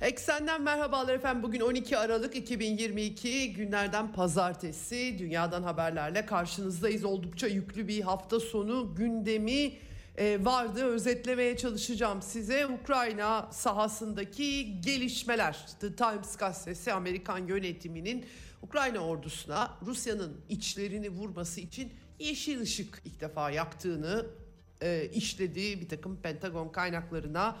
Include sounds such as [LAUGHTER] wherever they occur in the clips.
Eksenden merhabalar efendim. Bugün 12 Aralık 2022 günlerden pazartesi. Dünyadan haberlerle karşınızdayız. Oldukça yüklü bir hafta sonu gündemi e, vardı. Özetlemeye çalışacağım size. Ukrayna sahasındaki gelişmeler. The Times gazetesi Amerikan yönetiminin Ukrayna ordusuna Rusya'nın içlerini vurması için yeşil ışık ilk defa yaktığını e, işlediği bir takım Pentagon kaynaklarına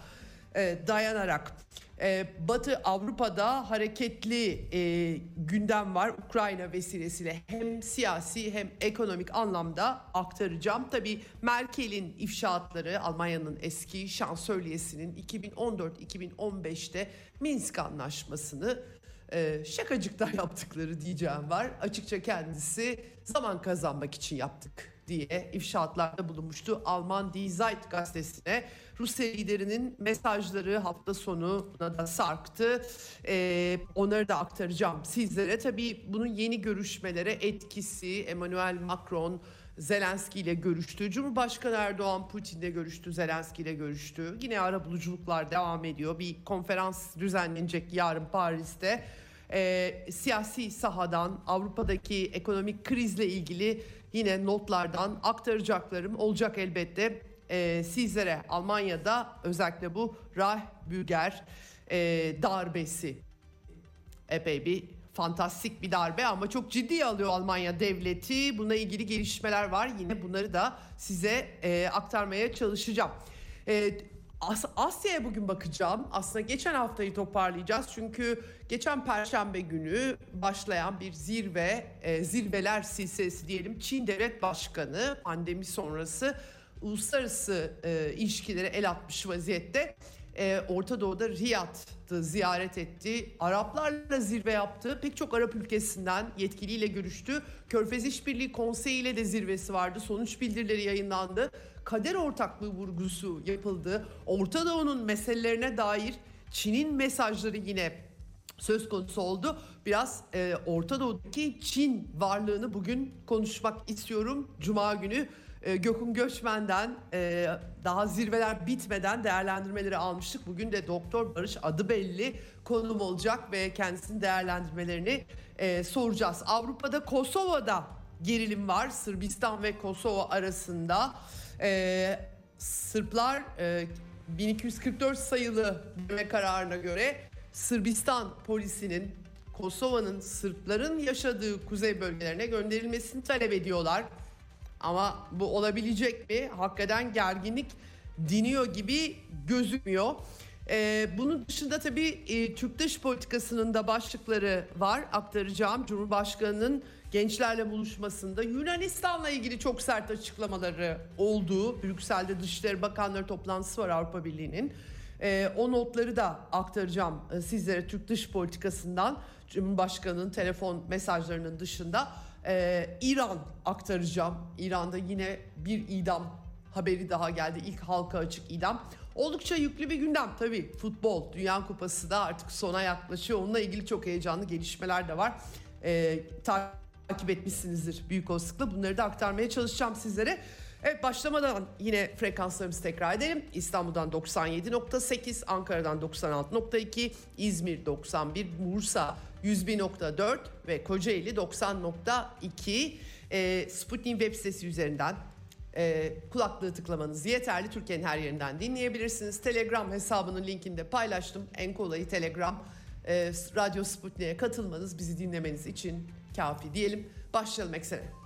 e, dayanarak e, Batı Avrupa'da hareketli e, gündem var Ukrayna vesilesiyle hem siyasi hem ekonomik anlamda aktaracağım. Tabi Merkel'in ifşaatları Almanya'nın eski şansölyesinin 2014-2015'te Minsk anlaşmasını e, [LAUGHS] yaptıkları diyeceğim var. Açıkça kendisi zaman kazanmak için yaptık diye ifşaatlarda bulunmuştu. Alman Die Zeit gazetesine Rusya liderinin mesajları hafta sonuna da sarktı. Ee, onları da aktaracağım sizlere. Tabii bunun yeni görüşmelere etkisi Emmanuel Macron Zelenski ile görüştü. Cumhurbaşkanı Erdoğan Putin ile görüştü. Zelenski ile görüştü. Yine ara buluculuklar devam ediyor. Bir konferans düzenlenecek yarın Paris'te. Ee, siyasi sahadan Avrupa'daki ekonomik krizle ilgili yine notlardan aktaracaklarım olacak elbette e, sizlere Almanya'da özellikle bu Rahbüger e, darbesi epey bir fantastik bir darbe ama çok ciddiye alıyor Almanya devleti. Buna ilgili gelişmeler var. Yine bunları da size e, aktarmaya çalışacağım. E, As- Asya'ya bugün bakacağım. Aslında geçen haftayı toparlayacağız. Çünkü geçen perşembe günü başlayan bir zirve, e, zirveler silsilesi diyelim. Çin Devlet Başkanı pandemi sonrası uluslararası e, ilişkilere el atmış vaziyette. E, Orta Doğu'da Riyad'ı ziyaret etti. Araplarla zirve yaptı. Pek çok Arap ülkesinden yetkiliyle görüştü. Körfez İşbirliği Konseyi ile de zirvesi vardı. Sonuç bildirileri yayınlandı. Kader ortaklığı vurgusu yapıldı. Orta Doğu'nun meselelerine dair Çin'in mesajları yine söz konusu oldu. Biraz e, Orta Doğu'daki Çin varlığını bugün konuşmak istiyorum. Cuma günü e, Gökhan Göçmen'den e, daha zirveler bitmeden değerlendirmeleri almıştık. Bugün de Doktor Barış adı belli konum olacak ve kendisinin değerlendirmelerini e, soracağız. Avrupa'da Kosova'da gerilim var. Sırbistan ve Kosova arasında. E, Sırplar e, 1244 sayılı bölme kararına göre Sırbistan polisinin Kosova'nın Sırpların yaşadığı kuzey bölgelerine gönderilmesini talep ediyorlar. Ama bu olabilecek mi? Hakikaten gerginlik diniyor gibi gözükmüyor. Ee, bunun dışında tabii e, Türk dış politikasının da başlıkları var aktaracağım. Cumhurbaşkanının gençlerle buluşmasında Yunanistan'la ilgili çok sert açıklamaları olduğu Brüksel'de Dışişleri Bakanları toplantısı var Avrupa Birliği'nin. Ee, o notları da aktaracağım e, sizlere Türk dış politikasından. Cumhurbaşkanının telefon mesajlarının dışında ee, İran aktaracağım. İran'da yine bir idam haberi daha geldi. İlk halka açık idam. Oldukça yüklü bir gündem tabii. Futbol, Dünya Kupası da artık sona yaklaşıyor. Onunla ilgili çok heyecanlı gelişmeler de var. Ee, takip etmişsinizdir büyük olasılıkla. Bunları da aktarmaya çalışacağım sizlere. Evet başlamadan yine frekanslarımızı tekrar edelim. İstanbul'dan 97.8, Ankara'dan 96.2, İzmir 91, Bursa 101.4 ve Kocaeli 90.2. E, Sputnik web sitesi üzerinden e, kulaklığı tıklamanız yeterli. Türkiye'nin her yerinden dinleyebilirsiniz. Telegram hesabının linkini de paylaştım. En kolayı Telegram. E, Radyo Sputnik'e katılmanız bizi dinlemeniz için kafi diyelim. Başlayalım eksene.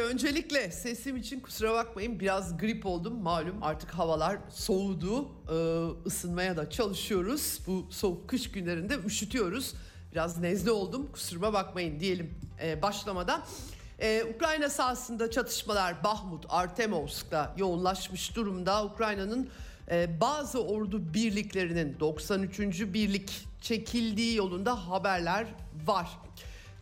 Öncelikle sesim için kusura bakmayın biraz grip oldum. Malum artık havalar soğudu. Ee, ısınmaya da çalışıyoruz. Bu soğuk kış günlerinde üşütüyoruz. Biraz nezle oldum kusuruma bakmayın diyelim ee, başlamadan. Ee, Ukrayna sahasında çatışmalar Bahmut, Artemovsk'ta yoğunlaşmış durumda. Ukrayna'nın e, bazı ordu birliklerinin 93. birlik çekildiği yolunda haberler var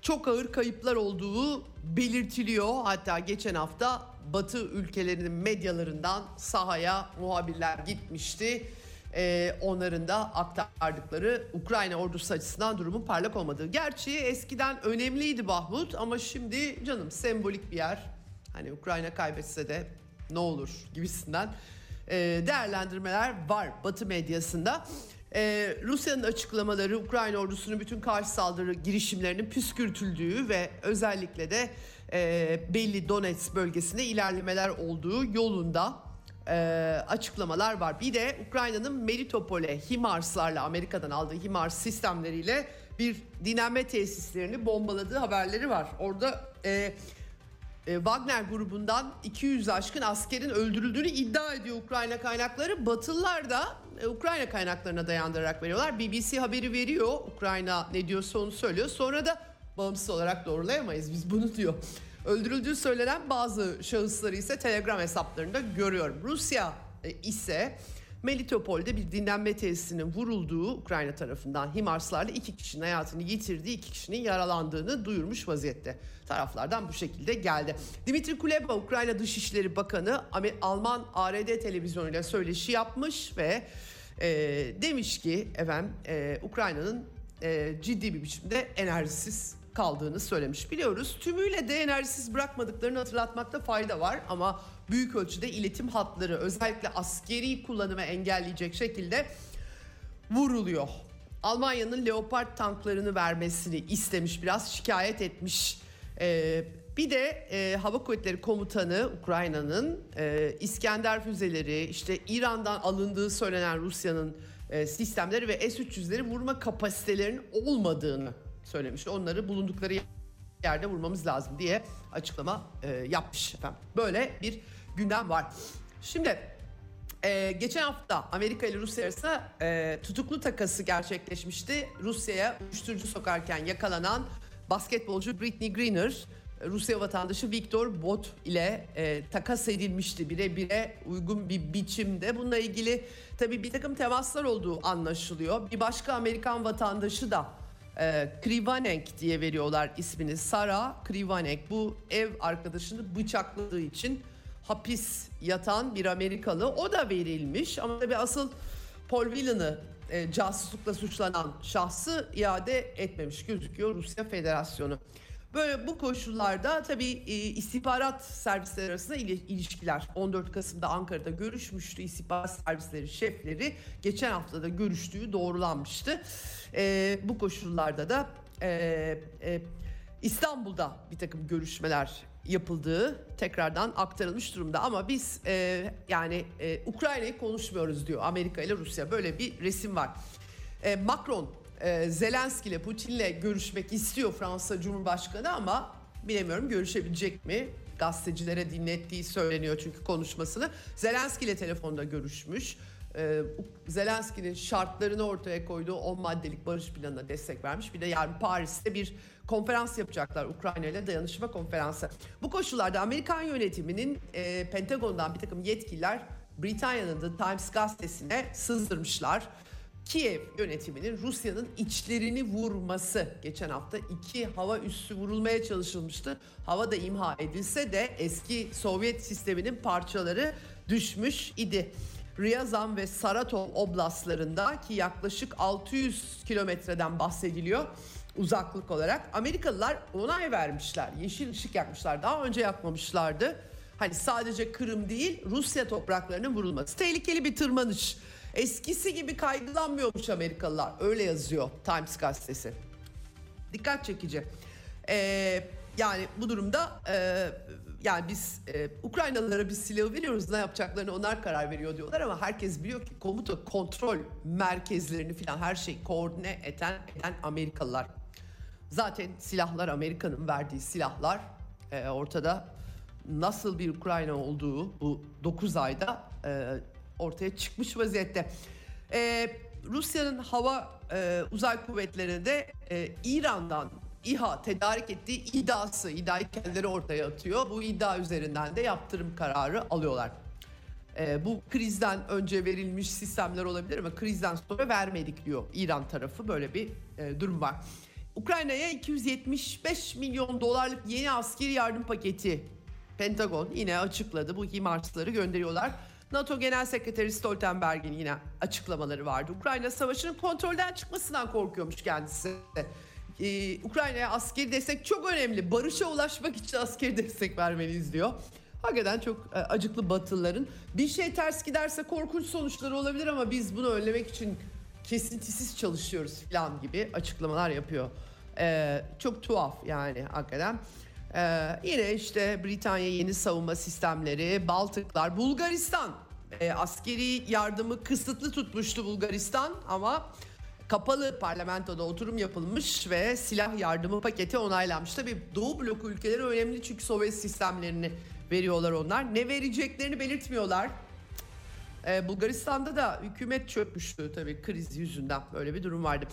çok ağır kayıplar olduğu belirtiliyor. Hatta geçen hafta Batı ülkelerinin medyalarından sahaya muhabirler gitmişti. Ee, onların da aktardıkları Ukrayna ordusu açısından durumun parlak olmadığı. Gerçi eskiden önemliydi Bahmut ama şimdi canım sembolik bir yer. Hani Ukrayna kaybetse de ne olur gibisinden e, değerlendirmeler var Batı medyasında. Ee, Rusya'nın açıklamaları Ukrayna ordusunun bütün karşı saldırı girişimlerinin püskürtüldüğü ve özellikle de e, belli Donetsk bölgesinde ilerlemeler olduğu yolunda e, açıklamalar var. Bir de Ukrayna'nın Melitopol'e HIMARS'larla Amerika'dan aldığı HIMARS sistemleriyle bir dinlenme tesislerini bombaladığı haberleri var. Orada e, Wagner grubundan 200 aşkın askerin öldürüldüğünü iddia ediyor Ukrayna kaynakları. Batılılar da e, Ukrayna kaynaklarına dayandırarak veriyorlar. BBC haberi veriyor. Ukrayna ne diyorsa onu söylüyor. Sonra da bağımsız olarak doğrulayamayız biz bunu diyor. Öldürüldüğü söylenen bazı şahısları ise Telegram hesaplarında görüyorum. Rusya e, ise Melitopol'de bir dinlenme tesisinin vurulduğu Ukrayna tarafından HIMARS'larla iki kişinin hayatını yitirdiği, iki kişinin yaralandığını duyurmuş vaziyette. Taraflardan bu şekilde geldi. Dimitri Kuleba Ukrayna Dışişleri Bakanı Alman ARD televizyonuyla söyleşi yapmış ve e, demiş ki efendim e, Ukrayna'nın e, ciddi bir biçimde enerjisiz kaldığını söylemiş. Biliyoruz tümüyle de enerjisiz bırakmadıklarını hatırlatmakta fayda var ama büyük ölçüde iletim hatları özellikle askeri kullanımı engelleyecek şekilde vuruluyor. Almanya'nın Leopard tanklarını vermesini istemiş biraz şikayet etmiş. Ee, bir de e, Hava Kuvvetleri Komutanı Ukrayna'nın e, İskender füzeleri işte İran'dan alındığı söylenen Rusya'nın e, sistemleri ve S-300'leri vurma kapasitelerinin olmadığını söylemiş. Onları bulundukları yerde vurmamız lazım diye açıklama e, yapmış efendim. Böyle bir gündem var. Şimdi e, geçen hafta Amerika ile Rusya arasında e, tutuklu takası gerçekleşmişti. Rusya'ya uyuşturucu sokarken yakalanan basketbolcu Britney Greener Rusya vatandaşı Viktor Bot ile e, takas edilmişti birebire uygun bir biçimde. Bununla ilgili tabii bir takım temaslar olduğu anlaşılıyor. Bir başka Amerikan vatandaşı da e, Krivanek diye veriyorlar ismini. Sara Krivanek bu ev arkadaşını bıçakladığı için hapis yatan bir Amerikalı. O da verilmiş ama tabii asıl Paul Whelan'ı e, casuslukla suçlanan şahsı iade etmemiş gözüküyor Rusya Federasyonu. Böyle bu koşullarda tabii e, istihbarat servisleri arasında ilişkiler 14 Kasım'da Ankara'da görüşmüştü. İstihbarat servisleri şefleri geçen hafta da görüştüğü doğrulanmıştı. E, bu koşullarda da e, e, İstanbul'da bir takım görüşmeler yapıldığı tekrardan aktarılmış durumda ama biz e, yani e, Ukrayna'yı konuşmuyoruz diyor Amerika ile Rusya böyle bir resim var. E, Macron e, Zelenski ile Putin'le görüşmek istiyor Fransa Cumhurbaşkanı ama bilemiyorum görüşebilecek mi? Gazetecilere dinlettiği söyleniyor çünkü konuşmasını. Zelenski ile telefonda görüşmüş. Ee, Zelenski'nin şartlarını ortaya koyduğu 10 maddelik barış planına destek vermiş. Bir de yarın Paris'te bir konferans yapacaklar Ukrayna ile dayanışma konferansı. Bu koşullarda Amerikan yönetiminin e, Pentagon'dan bir takım yetkililer Britanya'nın The Times gazetesine sızdırmışlar. Kiev yönetiminin Rusya'nın içlerini vurması geçen hafta iki hava üssü vurulmaya çalışılmıştı. Hava da imha edilse de eski Sovyet sisteminin parçaları düşmüş idi. Ryazan ve Saratov oblastlarında ki yaklaşık 600 kilometreden bahsediliyor uzaklık olarak. Amerikalılar onay vermişler. Yeşil ışık yakmışlar. Daha önce yakmamışlardı. Hani sadece Kırım değil Rusya topraklarının vurulması. Tehlikeli bir tırmanış. Eskisi gibi kaygılanmıyormuş Amerikalılar. Öyle yazıyor Times gazetesi. Dikkat çekici. Ee, yani bu durumda e, yani biz e, Ukraynalılara bir silahı veriyoruz ne yapacaklarını onlar karar veriyor diyorlar ama herkes biliyor ki komuta kontrol merkezlerini falan her şeyi koordine eden, eden Amerikalılar. Zaten silahlar Amerika'nın verdiği silahlar e, ortada nasıl bir Ukrayna olduğu bu 9 ayda e, ortaya çıkmış vaziyette. E, Rusya'nın hava e, uzay kuvvetlerinde e, İran'dan İHA tedarik ettiği iddiası, iddiayı kendileri ortaya atıyor. Bu iddia üzerinden de yaptırım kararı alıyorlar. E, bu krizden önce verilmiş sistemler olabilir ama krizden sonra vermedik diyor İran tarafı. Böyle bir e, durum var. Ukrayna'ya 275 milyon dolarlık yeni askeri yardım paketi Pentagon yine açıkladı. Bu HIMARS'ları gönderiyorlar. NATO Genel Sekreteri Stoltenberg'in yine açıklamaları vardı. Ukrayna savaşının kontrolden çıkmasından korkuyormuş kendisi. Ee, Ukrayna'ya askeri destek çok önemli. Barışa ulaşmak için askeri destek vermeliyiz diyor. Hakikaten çok e, acıklı batılıların. Bir şey ters giderse korkunç sonuçları olabilir ama biz bunu önlemek için kesintisiz çalışıyoruz falan gibi açıklamalar yapıyor. Ee, çok tuhaf yani hakikaten. Ee, yine işte Britanya yeni savunma sistemleri, Baltıklar, Bulgaristan e, askeri yardımı kısıtlı tutmuştu Bulgaristan ama kapalı parlamentoda oturum yapılmış ve silah yardımı paketi onaylanmış. Tabii Doğu bloku ülkeleri önemli çünkü Sovyet sistemlerini veriyorlar onlar. Ne vereceklerini belirtmiyorlar. Ee, Bulgaristan'da da hükümet çökmüştü tabii kriz yüzünden böyle bir durum vardı.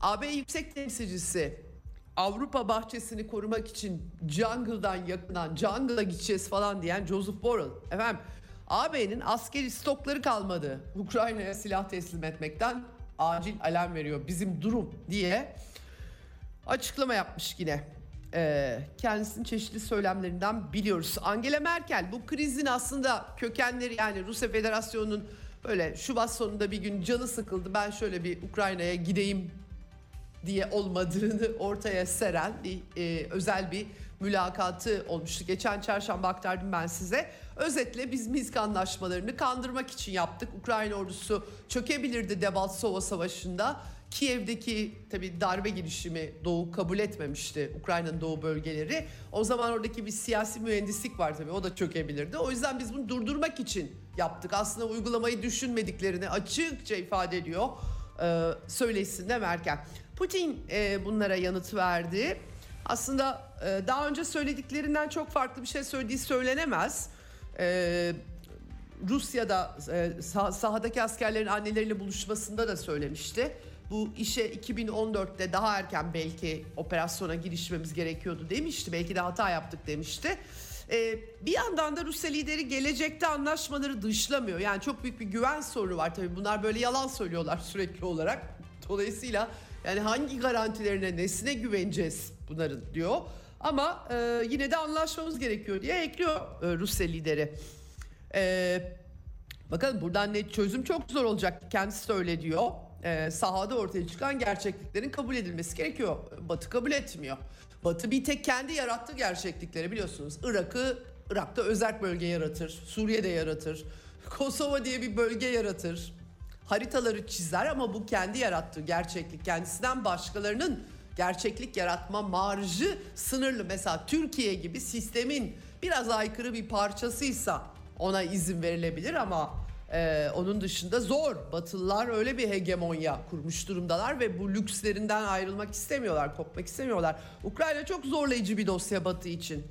AB Yüksek Temsilcisi Avrupa bahçesini korumak için jungle'dan yakından jungle'a gideceğiz falan diyen Joseph Borrell. Efendim AB'nin askeri stokları kalmadı. Ukrayna'ya silah teslim etmekten acil alarm veriyor bizim durum diye açıklama yapmış yine. Ee, kendisinin çeşitli söylemlerinden biliyoruz. Angela Merkel bu krizin aslında kökenleri yani Rusya Federasyonu'nun böyle Şubat sonunda bir gün canı sıkıldı. Ben şöyle bir Ukrayna'ya gideyim diye olmadığını ortaya seren bir e, özel bir mülakatı olmuştu. Geçen çarşamba aktardım ben size. Özetle biz Minsk anlaşmalarını kandırmak için yaptık. Ukrayna ordusu çökebilirdi Debaltsova Savaşı'nda. Kiev'deki tabi darbe girişimi Doğu kabul etmemişti Ukrayna'nın doğu bölgeleri. O zaman oradaki bir siyasi mühendislik var tabi o da çökebilirdi. O yüzden biz bunu durdurmak için yaptık. Aslında uygulamayı düşünmediklerini açıkça ifade ediyor e, söyleşisinde Merkel. Putin e, bunlara yanıt verdi. Aslında e, daha önce söylediklerinden çok farklı bir şey söylediği söylenemez. E, Rusya'da e, sah- sahadaki askerlerin anneleriyle buluşmasında da söylemişti. Bu işe 2014'te daha erken belki operasyona girişmemiz gerekiyordu demişti. Belki de hata yaptık demişti. Ee, bir yandan da Rusya lideri gelecekte anlaşmaları dışlamıyor. Yani çok büyük bir güven sorunu var tabii. Bunlar böyle yalan söylüyorlar sürekli olarak. Dolayısıyla yani hangi garantilerine nesine güveneceğiz bunların diyor. Ama e, yine de anlaşmamız gerekiyor diye ekliyor e, Rusya lideri. E, bakalım buradan ne çözüm çok zor olacak. Kendisi de öyle diyor. E, sahada ortaya çıkan gerçekliklerin kabul edilmesi gerekiyor. Batı kabul etmiyor. Batı bir tek kendi yarattığı gerçeklikleri biliyorsunuz. Irak'ı Irak'ta özel bölge yaratır. Suriye'de yaratır. Kosova diye bir bölge yaratır. Haritaları çizer ama bu kendi yarattığı gerçeklik. Kendisinden başkalarının gerçeklik yaratma marjı sınırlı. Mesela Türkiye gibi sistemin biraz aykırı bir parçasıysa ona izin verilebilir ama e, onun dışında zor. Batılılar öyle bir hegemonya kurmuş durumdalar ve bu lükslerinden ayrılmak istemiyorlar, kopmak istemiyorlar. Ukrayna çok zorlayıcı bir dosya Batı için.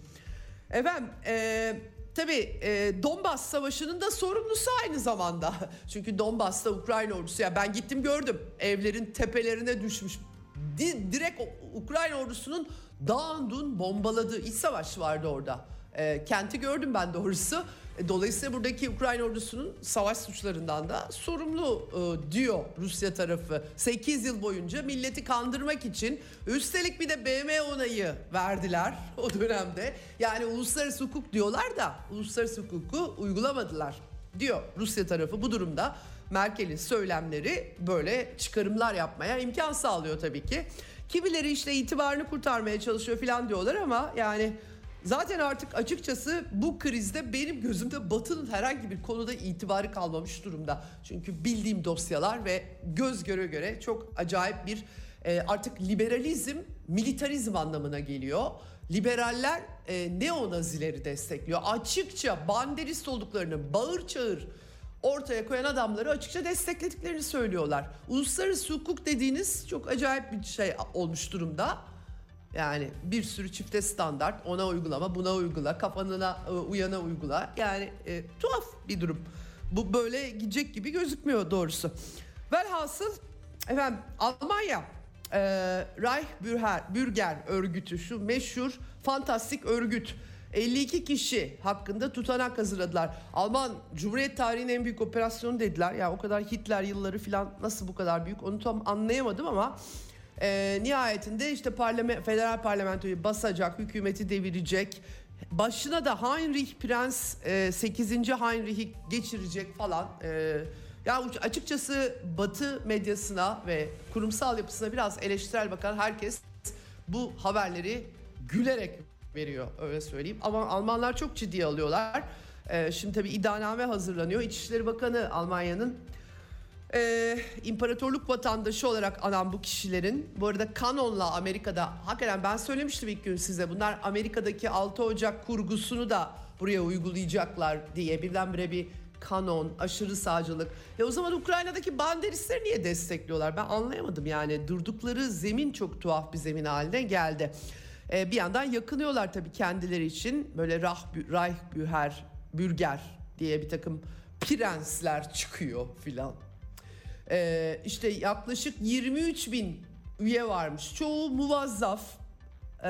Efendim e, tabii e, Donbas Savaşı'nın da sorumlusu aynı zamanda. [LAUGHS] Çünkü Donbas'ta Ukrayna ordusu ya ben gittim gördüm evlerin tepelerine düşmüş. Di, direkt Ukrayna ordusunun dağın bombaladığı iç savaş vardı orada. E, kenti gördüm ben doğrusu. E, dolayısıyla buradaki Ukrayna ordusunun savaş suçlarından da sorumlu e, diyor Rusya tarafı. 8 yıl boyunca milleti kandırmak için üstelik bir de BM onayı verdiler [LAUGHS] o dönemde. Yani uluslararası hukuk diyorlar da uluslararası hukuku uygulamadılar diyor Rusya tarafı bu durumda. Merkel'in söylemleri böyle çıkarımlar yapmaya imkan sağlıyor tabii ki. Kimileri işte itibarını kurtarmaya çalışıyor falan diyorlar ama yani Zaten artık açıkçası bu krizde benim gözümde Batı'nın herhangi bir konuda itibarı kalmamış durumda. Çünkü bildiğim dosyalar ve göz göre göre çok acayip bir e, artık liberalizm militarizm anlamına geliyor. Liberaller e, neonazileri destekliyor. Açıkça banderist olduklarını bağır çağır ortaya koyan adamları açıkça desteklediklerini söylüyorlar. Uluslararası hukuk dediğiniz çok acayip bir şey olmuş durumda. Yani bir sürü çifte standart ona uygulama buna uygula kafanına e, uyana uygula yani e, tuhaf bir durum. Bu böyle gidecek gibi gözükmüyor doğrusu. Velhasıl efendim Almanya e, Reich Bürger, örgütü şu meşhur fantastik örgüt 52 kişi hakkında tutanak hazırladılar. Alman Cumhuriyet tarihinin en büyük operasyonu dediler. Ya o kadar Hitler yılları falan nasıl bu kadar büyük onu tam anlayamadım ama e, nihayetinde işte parlament, federal parlamentoyu basacak, hükümeti devirecek. Başına da Heinrich Prens e, 8. Heinrich'i geçirecek falan. E, ya açıkçası Batı medyasına ve kurumsal yapısına biraz eleştirel bakan herkes bu haberleri gülerek veriyor öyle söyleyeyim. Ama Almanlar çok ciddiye alıyorlar. Ee, şimdi tabii iddianame hazırlanıyor. İçişleri Bakanı Almanya'nın e, imparatorluk vatandaşı olarak anan bu kişilerin bu arada kanonla Amerika'da hakikaten ben söylemiştim ilk gün size bunlar Amerika'daki 6 Ocak kurgusunu da buraya uygulayacaklar diye birdenbire bir kanon, aşırı sağcılık. Ya o zaman Ukrayna'daki banderistleri niye destekliyorlar? Ben anlayamadım yani. Durdukları zemin çok tuhaf bir zemin haline geldi. Ee, bir yandan yakınıyorlar tabii kendileri için. Böyle Rah, Reichbüher, Bürger diye bir takım prensler çıkıyor filan. Ee, işte yaklaşık 23 bin üye varmış. Çoğu muvazzaf. Ee,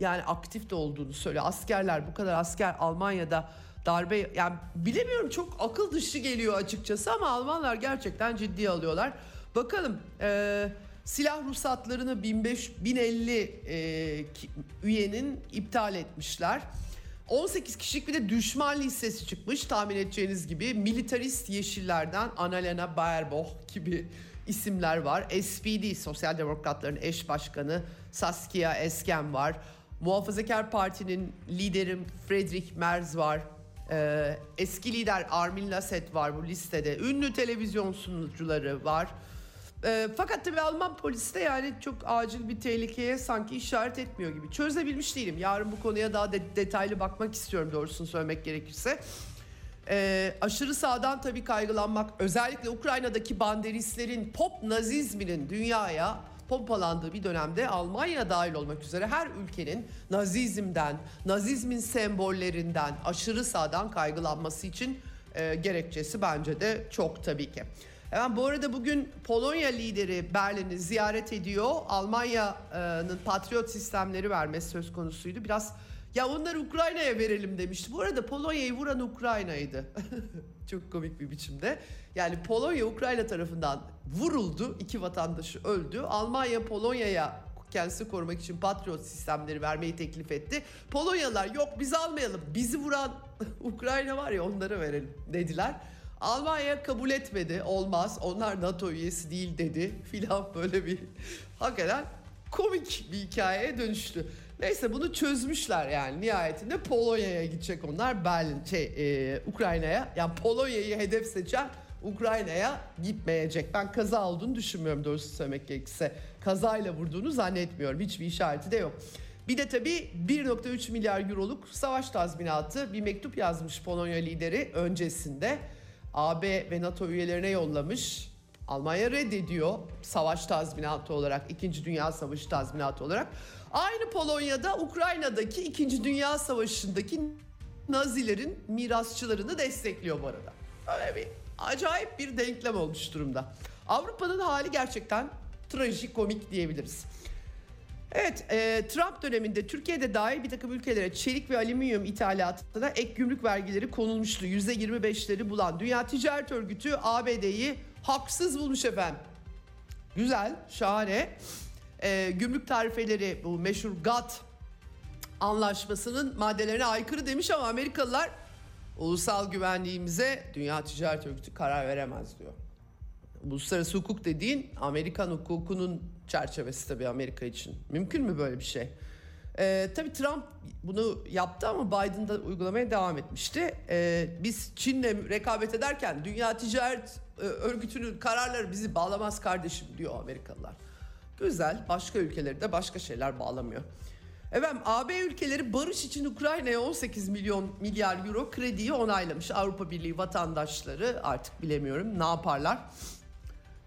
yani aktif de olduğunu söylüyor. Askerler bu kadar asker Almanya'da darbe yani bilemiyorum çok akıl dışı geliyor açıkçası ama Almanlar gerçekten ciddi alıyorlar. Bakalım e, silah ruhsatlarını 1500 1050 e, üyenin iptal etmişler. 18 kişilik bir de düşman listesi çıkmış tahmin edeceğiniz gibi. Militarist yeşillerden Annalena Baerbock gibi isimler var. SPD Sosyal Demokratların eş başkanı Saskia Esken var. Muhafazakar Parti'nin lideri Friedrich Merz var. Ee, eski lider Armin Lasset var bu listede. Ünlü televizyon sunucuları var. Ee, fakat tabii Alman polisi de yani çok acil bir tehlikeye sanki işaret etmiyor gibi. Çözebilmiş değilim. Yarın bu konuya daha de- detaylı bakmak istiyorum doğrusunu söylemek gerekirse. Ee, aşırı sağdan tabii kaygılanmak özellikle Ukrayna'daki banderistlerin pop nazizminin dünyaya pompalandığı bir dönemde Almanya dahil olmak üzere her ülkenin nazizmden, nazizmin sembollerinden, aşırı sağdan kaygılanması için e, gerekçesi bence de çok tabii ki. Hemen bu arada bugün Polonya lideri Berlin'i ziyaret ediyor. Almanya'nın patriot sistemleri vermesi söz konusuydu. Biraz ya onları Ukrayna'ya verelim demişti. Bu arada Polonya'yı vuran Ukrayna'ydı. [LAUGHS] Çok komik bir biçimde. Yani Polonya Ukrayna tarafından vuruldu. iki vatandaşı öldü. Almanya Polonya'ya kendisi korumak için patriot sistemleri vermeyi teklif etti. Polonyalılar yok biz almayalım. Bizi vuran [LAUGHS] Ukrayna var ya onlara verelim dediler. Almanya kabul etmedi. Olmaz. Onlar NATO üyesi değil dedi. Filan böyle bir hakikaten komik bir hikayeye dönüştü. Neyse bunu çözmüşler yani nihayetinde Polonya'ya gidecek onlar Berlin şey e, Ukrayna'ya yani Polonya'yı hedef seçen Ukrayna'ya gitmeyecek. Ben kaza olduğunu düşünmüyorum doğrusu söylemek gerekirse. Kazayla vurduğunu zannetmiyorum. Hiçbir işareti de yok. Bir de tabii 1.3 milyar euroluk savaş tazminatı bir mektup yazmış Polonya lideri öncesinde. AB ve NATO üyelerine yollamış. Almanya reddediyor savaş tazminatı olarak, 2. Dünya Savaşı tazminatı olarak. Aynı Polonya'da Ukrayna'daki 2. Dünya Savaşı'ndaki Nazilerin mirasçılarını destekliyor bu arada. Öyle bir acayip bir denklem olmuş durumda. Avrupa'nın hali gerçekten trajikomik diyebiliriz. Evet, e, Trump döneminde Türkiye'de dahil bir takım ülkelere çelik ve alüminyum ithalatına ek gümrük vergileri konulmuştu. %25'leri bulan Dünya Ticaret Örgütü ABD'yi haksız bulmuş efendim. Güzel, şahane. E, gümrük tarifeleri bu meşhur GATT anlaşmasının maddelerine aykırı demiş ama Amerikalılar ulusal güvenliğimize Dünya Ticaret Örgütü karar veremez diyor. Uluslararası hukuk dediğin Amerikan hukukunun çerçevesi tabii Amerika için. Mümkün mü böyle bir şey? Ee, tabii Trump bunu yaptı ama Biden da uygulamaya devam etmişti. Ee, biz Çin'le rekabet ederken Dünya Ticaret e, Örgütü'nün kararları bizi bağlamaz kardeşim diyor Amerikalılar. Güzel başka ülkeleri de başka şeyler bağlamıyor. Efendim AB ülkeleri barış için Ukrayna'ya 18 milyon milyar euro krediyi onaylamış. Avrupa Birliği vatandaşları artık bilemiyorum ne yaparlar.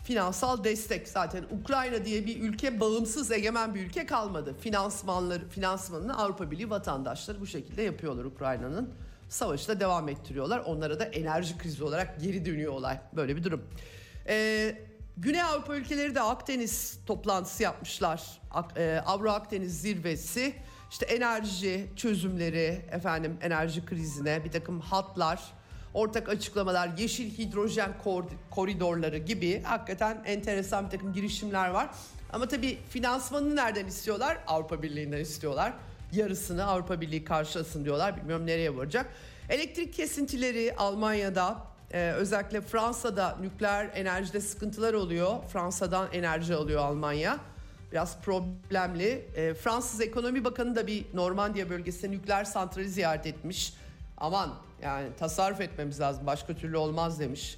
Finansal destek. Zaten Ukrayna diye bir ülke bağımsız egemen bir ülke kalmadı. Finansmanları, finansmanını Avrupa Birliği vatandaşları bu şekilde yapıyorlar Ukrayna'nın. Savaşı da devam ettiriyorlar. Onlara da enerji krizi olarak geri dönüyor olay. Böyle bir durum. Ee, Güney Avrupa ülkeleri de Akdeniz toplantısı yapmışlar. Ak, e, Avro Akdeniz zirvesi. İşte enerji çözümleri, efendim enerji krizine bir takım hatlar, ortak açıklamalar, yeşil hidrojen kor- koridorları gibi hakikaten enteresan bir takım girişimler var. Ama tabii finansmanını nereden istiyorlar? Avrupa Birliği'nden istiyorlar. Yarısını Avrupa Birliği karşılasın diyorlar. Bilmiyorum nereye varacak. Elektrik kesintileri Almanya'da, ee, özellikle Fransa'da nükleer enerjide sıkıntılar oluyor. Fransa'dan enerji alıyor Almanya. Biraz problemli. Ee, Fransız Ekonomi Bakanı da bir Normandiya bölgesinde nükleer santrali ziyaret etmiş. Aman yani tasarruf etmemiz lazım başka türlü olmaz demiş.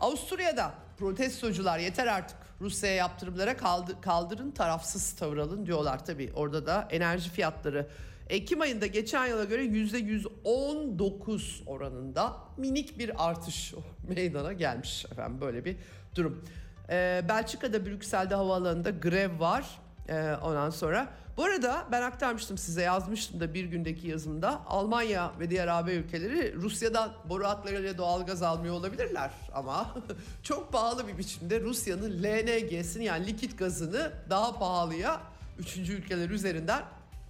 Avusturya'da protestocular yeter artık Rusya'ya yaptırımlara kaldı- kaldırın tarafsız tavır alın diyorlar tabii. Orada da enerji fiyatları Ekim ayında geçen yıla göre %119 oranında minik bir artış [LAUGHS] meydana gelmiş efendim böyle bir durum. Ee, Belçika'da Brüksel'de havaalanında grev var ee, ondan sonra. Bu arada ben aktarmıştım size yazmıştım da bir gündeki yazımda Almanya ve diğer AB ülkeleri Rusya'dan boru hatlarıyla doğalgaz almıyor olabilirler ama [LAUGHS] çok pahalı bir biçimde Rusya'nın LNG'sini yani likit gazını daha pahalıya üçüncü ülkeler üzerinden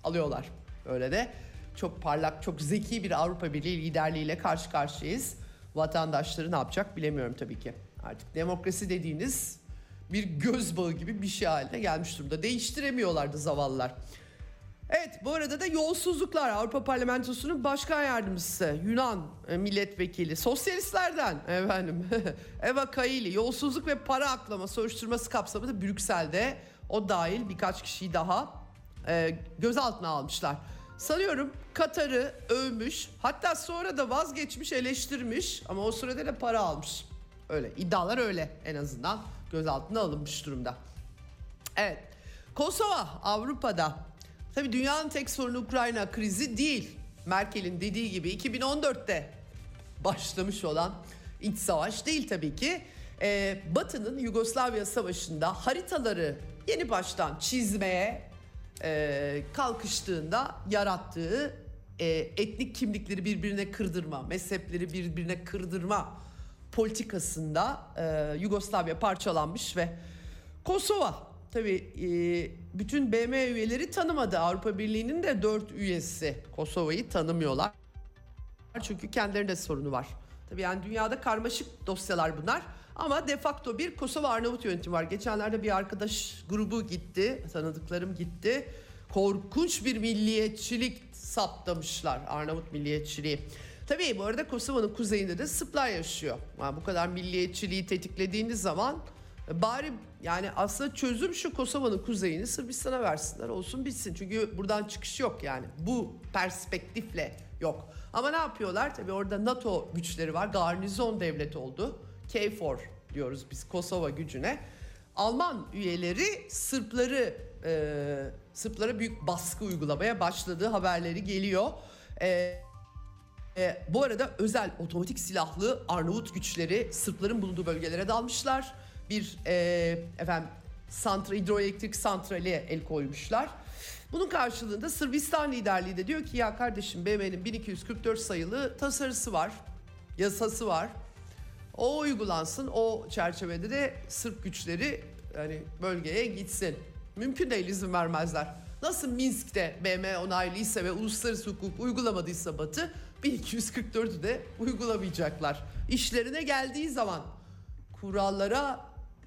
alıyorlar. Öyle de çok parlak, çok zeki bir Avrupa Birliği liderliğiyle karşı karşıyayız. Vatandaşları ne yapacak bilemiyorum tabii ki. Artık demokrasi dediğiniz bir göz bağı gibi bir şey haline gelmiş durumda. Değiştiremiyorlardı zavallılar. Evet bu arada da yolsuzluklar Avrupa Parlamentosu'nun başkan yardımcısı Yunan e, milletvekili sosyalistlerden efendim [LAUGHS] Eva Kaili yolsuzluk ve para aklama soruşturması kapsamında Brüksel'de o dahil birkaç kişiyi daha e, gözaltına almışlar. Sanıyorum Katar'ı övmüş hatta sonra da vazgeçmiş eleştirmiş ama o sırada da para almış. Öyle iddialar öyle en azından gözaltına alınmış durumda. Evet Kosova Avrupa'da tabi dünyanın tek sorunu Ukrayna krizi değil. Merkel'in dediği gibi 2014'te başlamış olan iç savaş değil tabii ki. Ee, Batı'nın Yugoslavya Savaşı'nda haritaları yeni baştan çizmeye e, kalkıştığında yarattığı e, etnik kimlikleri birbirine kırdırma, mezhepleri birbirine kırdırma politikasında e, Yugoslavya parçalanmış ve Kosova tabii e, bütün BM üyeleri tanımadı. Avrupa Birliği'nin de dört üyesi Kosova'yı tanımıyorlar. Çünkü kendilerinde sorunu var. Tabii yani dünyada karmaşık dosyalar bunlar. Ama de facto bir Kosova Arnavut yönetimi var. Geçenlerde bir arkadaş grubu gitti, tanıdıklarım gitti. Korkunç bir milliyetçilik saptamışlar Arnavut milliyetçiliği. Tabii bu arada Kosova'nın kuzeyinde de Sırplar yaşıyor. Yani bu kadar milliyetçiliği tetiklediğiniz zaman e, bari yani aslında çözüm şu Kosova'nın kuzeyini Sırbistan'a versinler olsun bitsin. Çünkü buradan çıkış yok yani bu perspektifle yok. Ama ne yapıyorlar? Tabii orada NATO güçleri var. Garnizon devlet oldu. KFOR diyoruz biz Kosova gücüne. Alman üyeleri Sırpları e, Sırplara büyük baskı uygulamaya başladığı haberleri geliyor. E, e, bu arada özel otomatik silahlı Arnavut güçleri Sırpların bulunduğu bölgelere dalmışlar. Bir e, efendim santra, hidroelektrik santrale el koymuşlar. Bunun karşılığında Sırbistan liderliği de diyor ki ya kardeşim BM'nin 1244 sayılı tasarısı var, yasası var. O uygulansın. O çerçevede de Sırp güçleri yani bölgeye gitsin. Mümkün değil izin vermezler. Nasıl Minsk'te BM onaylıysa ve uluslararası hukuk uygulamadıysa Batı 1244'ü de uygulamayacaklar. İşlerine geldiği zaman kurallara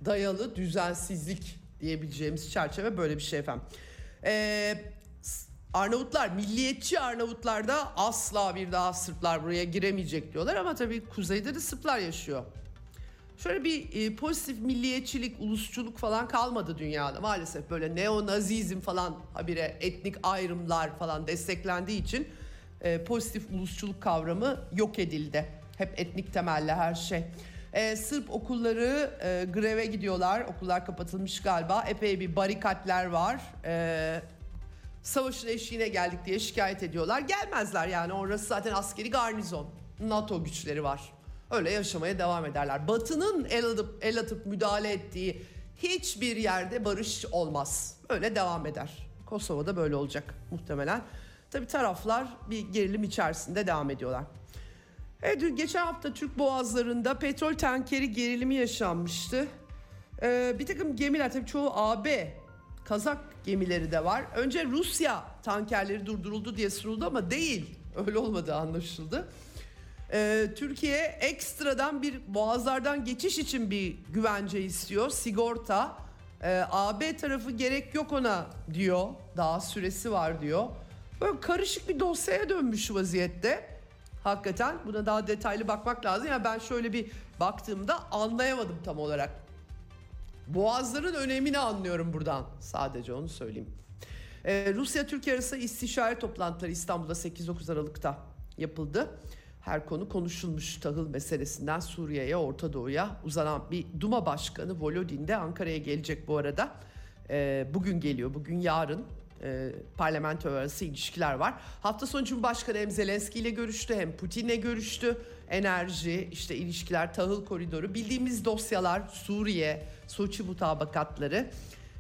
dayalı düzensizlik diyebileceğimiz çerçeve böyle bir şey efendim. Ee, Arnavutlar, milliyetçi Arnavutlar da asla bir daha Sırplar buraya giremeyecek diyorlar ama tabii kuzeyde de Sırplar yaşıyor. Şöyle bir e, pozitif milliyetçilik, ulusçuluk falan kalmadı dünyada maalesef böyle neonazizm falan habire etnik ayrımlar falan desteklendiği için e, pozitif ulusçuluk kavramı yok edildi. Hep etnik temelli her şey. E, Sırp okulları e, greve gidiyorlar. Okullar kapatılmış galiba. Epey bir barikatler var. E, savaşın eşiğine geldik diye şikayet ediyorlar. Gelmezler yani orası zaten askeri garnizon. NATO güçleri var. Öyle yaşamaya devam ederler. Batı'nın el atıp, el atıp müdahale ettiği hiçbir yerde barış olmaz. Öyle devam eder. Kosova'da böyle olacak muhtemelen. Tabi taraflar bir gerilim içerisinde devam ediyorlar. Evet, geçen hafta Türk boğazlarında petrol tankeri gerilimi yaşanmıştı. Ee, bir takım gemiler tabii çoğu AB Kazak gemileri de var. Önce Rusya tankerleri durduruldu diye soruldu ama değil. Öyle olmadığı anlaşıldı. Ee, Türkiye ekstradan bir boğazlardan geçiş için bir güvence istiyor. Sigorta. Ee, AB tarafı gerek yok ona diyor. Daha süresi var diyor. Böyle karışık bir dosyaya dönmüş vaziyette. Hakikaten buna daha detaylı bakmak lazım. Yani ben şöyle bir baktığımda anlayamadım tam olarak. Boğazların önemini anlıyorum buradan. Sadece onu söyleyeyim. Ee, Rusya-Türkiye arası istişare toplantıları İstanbul'da 8-9 Aralık'ta yapıldı. Her konu konuşulmuş tahıl meselesinden Suriye'ye, Orta Doğu'ya uzanan bir Duma Başkanı Volodin de Ankara'ya gelecek bu arada. Ee, bugün geliyor, bugün yarın e, parlamento arası ilişkiler var. Hafta sonu Cumhurbaşkanı hem Zelenski ile görüştü hem Putin'le görüştü. Enerji, işte ilişkiler, tahıl koridoru, bildiğimiz dosyalar, Suriye, Soçi mutabakatları.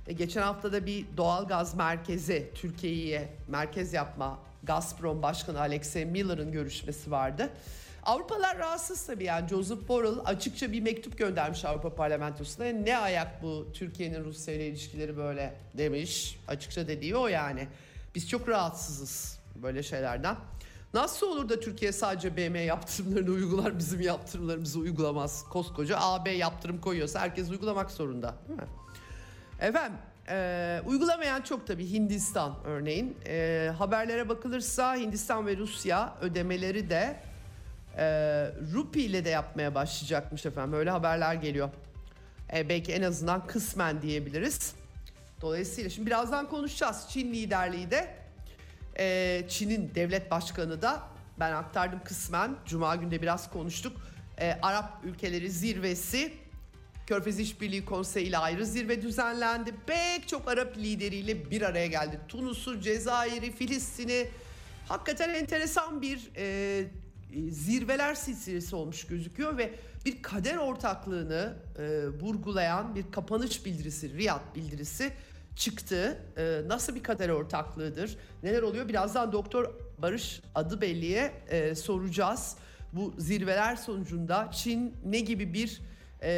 E, geçen hafta da bir doğal gaz merkezi Türkiye'ye merkez yapma Gazprom Başkanı Alexey Miller'ın görüşmesi vardı. Avrupalar rahatsız tabii yani Joseph Borrell açıkça bir mektup göndermiş Avrupa Parlamentosu'na. Ne ayak bu Türkiye'nin Rusya ile ilişkileri böyle demiş. Açıkça dediği o yani. Biz çok rahatsızız böyle şeylerden. Nasıl olur da Türkiye sadece BM yaptırımlarını uygular bizim yaptırımlarımızı uygulamaz? Koskoca AB yaptırım koyuyorsa herkes uygulamak zorunda değil mi? Efendim e, uygulamayan çok tabii Hindistan örneğin. E, haberlere bakılırsa Hindistan ve Rusya ödemeleri de e, Rupi ile de yapmaya başlayacakmış efendim. Öyle haberler geliyor. E, belki en azından kısmen diyebiliriz. Dolayısıyla şimdi birazdan konuşacağız. Çin liderliği de e, Çin'in devlet başkanı da ben aktardım kısmen. Cuma günde biraz konuştuk. E, Arap ülkeleri zirvesi Körfez İşbirliği Konseyi ile ayrı zirve düzenlendi. Pek çok Arap lideriyle bir araya geldi. Tunus'u, Cezayir'i, Filistin'i. Hakikaten enteresan bir e, zirveler silsilesi olmuş gözüküyor ve bir kader ortaklığını e, vurgulayan bir kapanış bildirisi, Riyad bildirisi çıktı. E, nasıl bir kader ortaklığıdır? Neler oluyor? Birazdan Doktor Barış adı belliye e, soracağız. Bu zirveler sonucunda Çin ne gibi bir e,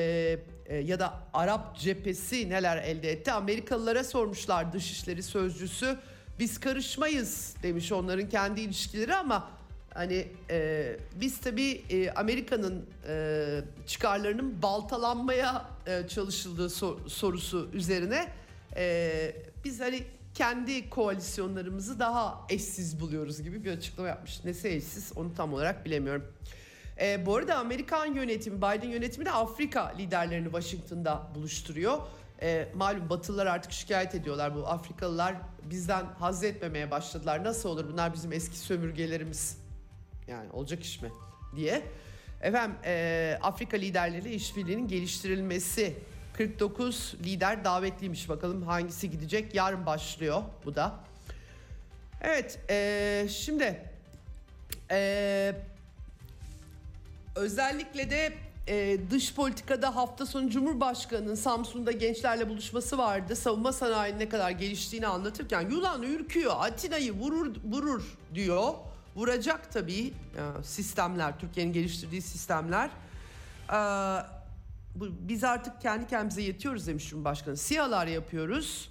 e, ya da Arap cephesi neler elde etti? Amerikalılara sormuşlar Dışişleri Sözcüsü. Biz karışmayız demiş onların kendi ilişkileri ama hani e, biz tabii e, Amerika'nın e, çıkarlarının baltalanmaya e, çalışıldığı sor, sorusu üzerine e, biz hani kendi koalisyonlarımızı daha eşsiz buluyoruz gibi bir açıklama yapmış. Nesi eşsiz onu tam olarak bilemiyorum. E, bu arada Amerikan yönetimi, Biden yönetimi de Afrika liderlerini Washington'da buluşturuyor. E, malum Batılılar artık şikayet ediyorlar bu Afrikalılar bizden haz etmemeye başladılar. Nasıl olur bunlar bizim eski sömürgelerimiz yani olacak iş mi diye. Efendim e, Afrika liderleriyle işbirliğinin geliştirilmesi 49 lider davetliymiş bakalım hangisi gidecek yarın başlıyor bu da. Evet e, şimdi e, özellikle de e, dış politikada hafta sonu Cumhurbaşkanı'nın Samsun'da gençlerle buluşması vardı. Savunma sanayinin ne kadar geliştiğini anlatırken Yunan ürküyor. Atina'yı vurur vurur diyor. Vuracak tabii e, sistemler, Türkiye'nin geliştirdiği sistemler. E, biz artık kendi kendimize yetiyoruz demiş Cumhurbaşkanı. Siyalar yapıyoruz.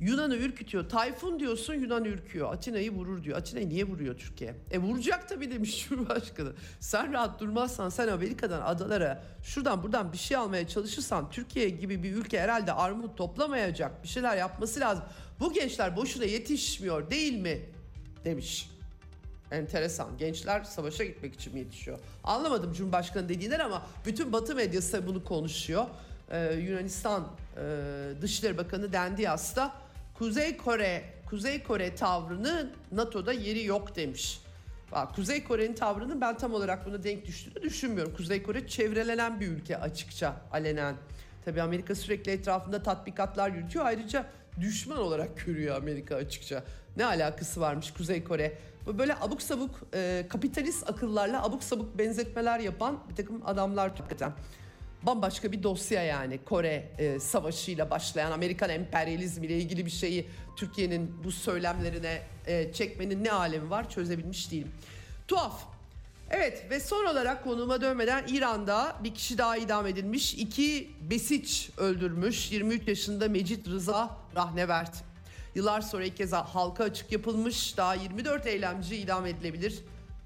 Yunan'ı ürkütüyor. Tayfun diyorsun Yunan ürküyor. Atina'yı vurur diyor. Atina'yı niye vuruyor Türkiye? E vuracak tabii demiş [LAUGHS] Cumhurbaşkanı. Sen rahat durmazsan sen Amerika'dan adalara şuradan buradan bir şey almaya çalışırsan Türkiye gibi bir ülke herhalde armut toplamayacak. Bir şeyler yapması lazım. Bu gençler boşuna yetişmiyor değil mi? Demiş. Enteresan. Gençler savaşa gitmek için mi yetişiyor? Anlamadım Cumhurbaşkanı dediğinden ama bütün Batı medyası bunu konuşuyor. Ee, Yunanistan e, Dışişleri Bakanı Dendias da Kuzey Kore Kuzey Kore tavrını NATO'da yeri yok demiş. Bak, Kuzey Kore'nin tavrının ben tam olarak buna denk düştüğünü düşünmüyorum. Kuzey Kore çevrelenen bir ülke açıkça alenen Tabii Amerika sürekli etrafında tatbikatlar yürütüyor. Ayrıca düşman olarak görüyor Amerika açıkça. Ne alakası varmış Kuzey Kore? Böyle abuk sabuk e, kapitalist akıllarla abuk sabuk benzetmeler yapan bir takım adamlar hakikaten. Bambaşka bir dosya yani Kore e, savaşıyla başlayan Amerikan emperyalizmi ile ilgili bir şeyi Türkiye'nin bu söylemlerine e, çekmenin ne alemi var çözebilmiş değilim. Tuhaf. Evet ve son olarak konuma dönmeden İran'da bir kişi daha idam edilmiş. İki besiç öldürmüş 23 yaşında Mecit Rıza Rahnevert. Yıllar sonra ilk kez halka açık yapılmış. Daha 24 eylemci idam edilebilir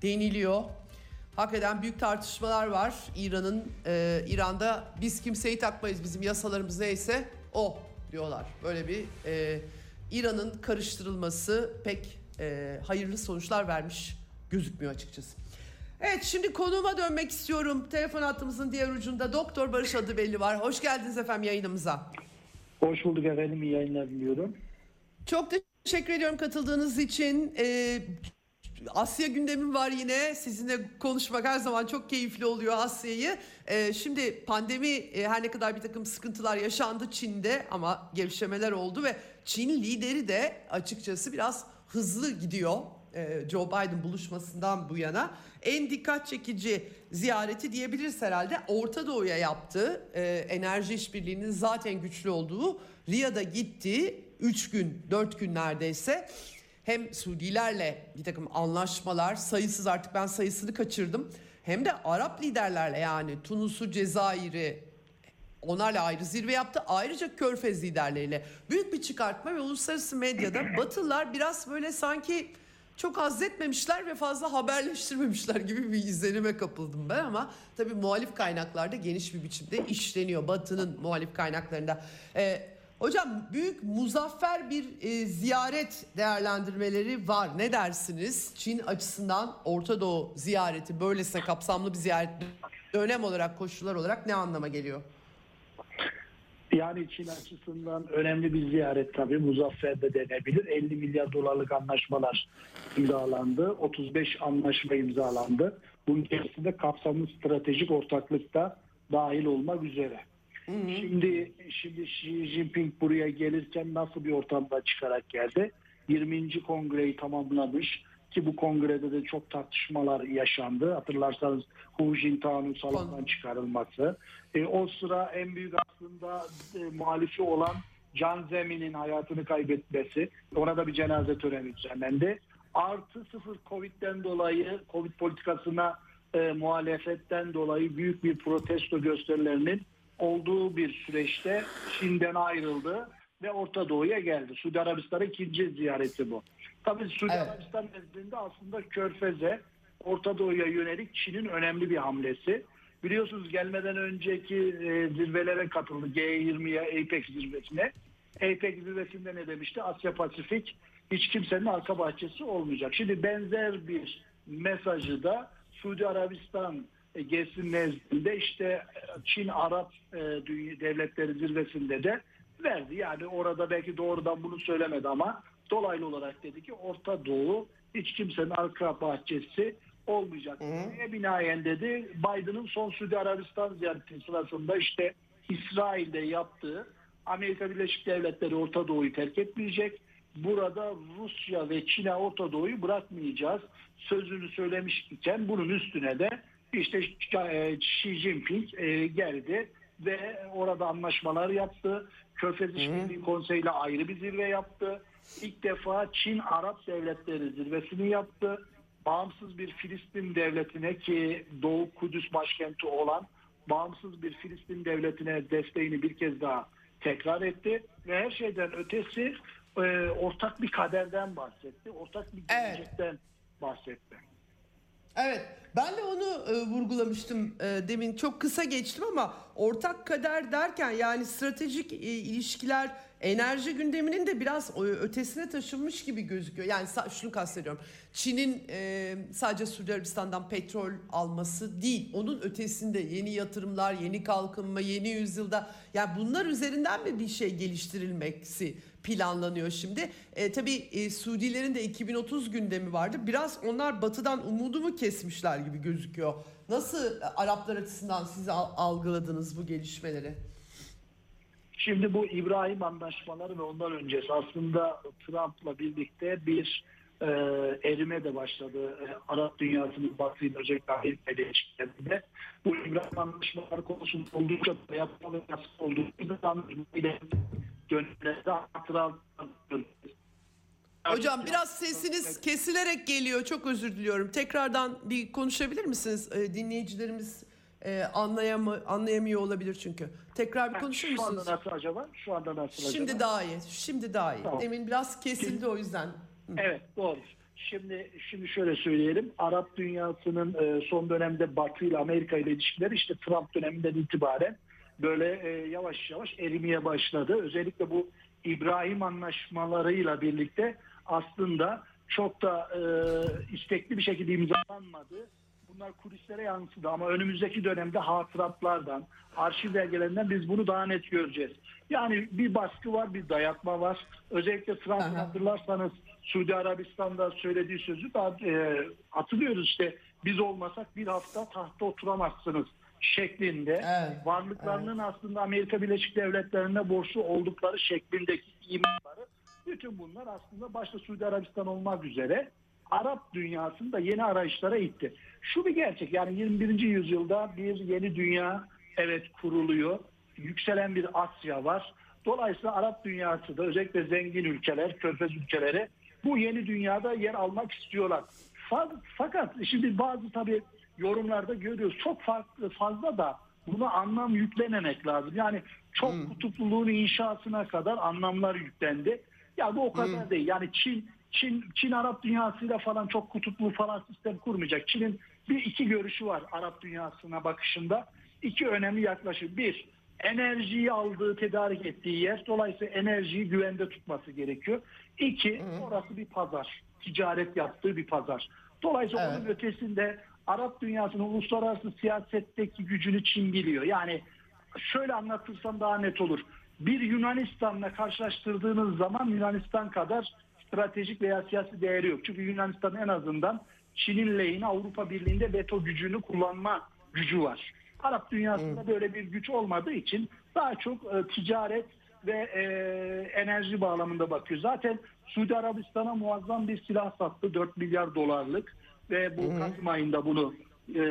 deniliyor. Hakikaten büyük tartışmalar var. İran'ın e, İran'da biz kimseyi takmayız bizim yasalarımız neyse o diyorlar. Böyle bir e, İran'ın karıştırılması pek e, hayırlı sonuçlar vermiş gözükmüyor açıkçası. Evet şimdi konuğuma dönmek istiyorum. Telefon hattımızın diğer ucunda Doktor Barış adı belli var. Hoş geldiniz efendim yayınımıza. Hoş bulduk efendim. İyi yayınlar diliyorum. Çok teşekkür ediyorum katıldığınız için. Ee, Asya gündemim var yine. Sizinle konuşmak her zaman çok keyifli oluyor Asya'yı. Ee, şimdi pandemi e, her ne kadar bir takım sıkıntılar yaşandı Çin'de ama gevşemeler oldu ve Çin lideri de açıkçası biraz hızlı gidiyor. Ee, Joe Biden buluşmasından bu yana en dikkat çekici ziyareti diyebiliriz herhalde. Orta Doğu'ya yaptığı e, enerji işbirliğinin zaten güçlü olduğu Riyad'a gitti. 3 gün 4 gün neredeyse. Hem Suudilerle bir takım anlaşmalar sayısız artık ben sayısını kaçırdım. Hem de Arap liderlerle yani Tunus'u Cezayir'i onlarla ayrı zirve yaptı. Ayrıca Körfez liderleriyle. Büyük bir çıkartma ve uluslararası medyada Batılılar biraz böyle sanki çok haz etmemişler ve fazla haberleştirmemişler gibi bir izlenime kapıldım ben ama tabii muhalif kaynaklarda geniş bir biçimde işleniyor. Batı'nın muhalif kaynaklarında. Ee, hocam büyük muzaffer bir e, ziyaret değerlendirmeleri var. Ne dersiniz? Çin açısından Orta Doğu ziyareti böylesine kapsamlı bir ziyaret dönem olarak koşullar olarak ne anlama geliyor? Yani Çin açısından önemli bir ziyaret tabii. Muzaffer de denebilir. 50 milyar dolarlık anlaşmalar imzalandı. 35 anlaşma imzalandı. Bunun içerisinde kapsamlı stratejik ortaklık da dahil olmak üzere. Hı hı. Şimdi şimdi Xi Jinping buraya gelirken nasıl bir ortamda çıkarak geldi? 20. kongreyi tamamlamış ki bu kongrede de çok tartışmalar yaşandı. Hatırlarsanız Hu Jintao'nun salondan çıkarılması. E, o sıra en büyük aslında e, muhalifi olan Can Zemin'in hayatını kaybetmesi. Ona da bir cenaze töreni düzenlendi. Artı sıfır Covid'den dolayı, Covid politikasına e, muhalefetten dolayı büyük bir protesto gösterilerinin olduğu bir süreçte Çin'den ayrıldı ve Orta Doğu'ya geldi. Suudi Arabistan'ın ikinci ziyareti bu. Tabii Suudi evet. Arabistan nezdinde aslında Körfez'e, Orta Doğu'ya yönelik Çin'in önemli bir hamlesi. Biliyorsunuz gelmeden önceki e, zirvelere katıldı G20'ye, APEC zirvesine. APEC zirvesinde ne demişti? Asya Pasifik hiç kimsenin arka bahçesi olmayacak. Şimdi benzer bir mesajı da Suudi Arabistan e, gezisi nezdinde işte Çin Arap e, devletleri zirvesinde de verdi. Yani orada belki doğrudan bunu söylemedi ama dolaylı olarak dedi ki Orta Doğu hiç kimsenin arka bahçesi olmayacak. Neye binaen dedi Biden'ın son Suudi Arabistan ziyareti sırasında işte İsrail'de yaptığı Amerika Birleşik Devletleri Orta Doğu'yu terk etmeyecek. Burada Rusya ve Çin'e Orta Doğu'yu bırakmayacağız. Sözünü söylemiş iken bunun üstüne de işte Xi Jinping e, geldi ve orada anlaşmalar yaptı. Körfez İşbirliği Konseyi ile ayrı bir zirve yaptı. İlk defa Çin Arap Devletleri zirvesini yaptı. Bağımsız bir Filistin devletine ki Doğu Kudüs başkenti olan bağımsız bir Filistin devletine desteğini bir kez daha tekrar etti ve her şeyden ötesi e, ortak bir kaderden bahsetti. Ortak bir gelecekten evet. bahsetti. Evet ben de onu e, vurgulamıştım e, demin çok kısa geçtim ama ortak kader derken yani stratejik e, ilişkiler enerji gündeminin de biraz ötesine taşınmış gibi gözüküyor. Yani şunu kastediyorum. Çin'in e, sadece Suudi Arabistan'dan petrol alması değil. Onun ötesinde yeni yatırımlar, yeni kalkınma, yeni yüzyılda yani bunlar üzerinden mi bir şey geliştirilmesi planlanıyor şimdi? E, tabii e, Suudilerin de 2030 gündemi vardı. Biraz onlar batıdan umudu mu kesmişler gibi gözüküyor. Nasıl Araplar açısından siz algıladınız bu gelişmeleri? Şimdi bu İbrahim anlaşmaları ve ondan öncesi aslında Trump'la birlikte bir e, erime de başladı. E, Arap dünyasının Amerika ile ilişkilerinde. Bu İbrahim anlaşmaları konusunda oldukça yasak olduğu ile dönemlerde Trump Hocam biraz sesiniz kesilerek geliyor. Çok özür diliyorum. Tekrardan bir konuşabilir misiniz? Ee, dinleyicilerimiz e, anlayamı, anlayamıyor olabilir çünkü. Tekrar bir konuşur Şu anda musunuz? nasıl acaba? Şu anda nasıl Şimdi acaba? daha iyi. Şimdi daha iyi. Tamam. Demin biraz kesildi o yüzden. Evet doğru. Şimdi şimdi şöyle söyleyelim. Arap dünyasının e, son dönemde Batı ile Amerika ile ilişkileri işte Trump döneminden itibaren böyle e, yavaş yavaş erimeye başladı. Özellikle bu İbrahim anlaşmalarıyla birlikte aslında çok da e, istekli bir şekilde imzalanmadı. Bunlar kulislere yansıdı ama önümüzdeki dönemde hatıratlardan, arşiv belgelerinden biz bunu daha net göreceğiz. Yani bir baskı var, bir dayatma var. Özellikle Aha. hatırlarsanız Suudi Arabistan'da söylediği sözü daha e, hatırlıyoruz işte biz olmasak bir hafta tahta oturamazsınız şeklinde Evet, varlıklarının aslında Amerika Birleşik Devletleri'ne borçlu oldukları şeklindeki imanları bütün bunlar aslında başta Suudi Arabistan olmak üzere Arap dünyasını da yeni arayışlara itti. Şu bir gerçek yani 21. yüzyılda bir yeni dünya evet kuruluyor. Yükselen bir Asya var. Dolayısıyla Arap dünyası da özellikle zengin ülkeler, körfez ülkeleri bu yeni dünyada yer almak istiyorlar. Fa- Fakat şimdi bazı tabii yorumlarda görüyoruz çok farklı fazla da buna anlam yüklememek lazım. Yani çok kutupluluğun inşasına kadar anlamlar yüklendi. Ya bu o kadar değil. Yani Çin Çin Çin Arap dünyasıyla falan çok kutuplu falan sistem kurmayacak. Çin'in bir iki görüşü var Arap dünyasına bakışında. İki önemli yaklaşım. Bir, enerjiyi aldığı, tedarik ettiği yer. Dolayısıyla enerjiyi güvende tutması gerekiyor. İki, orası bir pazar. Ticaret yaptığı bir pazar. Dolayısıyla Evet. onun ötesinde Arap dünyasının uluslararası siyasetteki gücünü Çin biliyor. Yani şöyle anlatırsam daha net olur. Bir Yunanistan'la karşılaştırdığınız zaman Yunanistan kadar stratejik veya siyasi değeri yok. Çünkü Yunanistan en azından Çin'in lehine Avrupa Birliği'nde veto gücünü kullanma gücü var. Arap dünyasında böyle bir güç olmadığı için daha çok e, ticaret ve e, enerji bağlamında bakıyor. Zaten Suudi Arabistan'a muazzam bir silah sattı 4 milyar dolarlık ve bu Kasım ayında bunu e,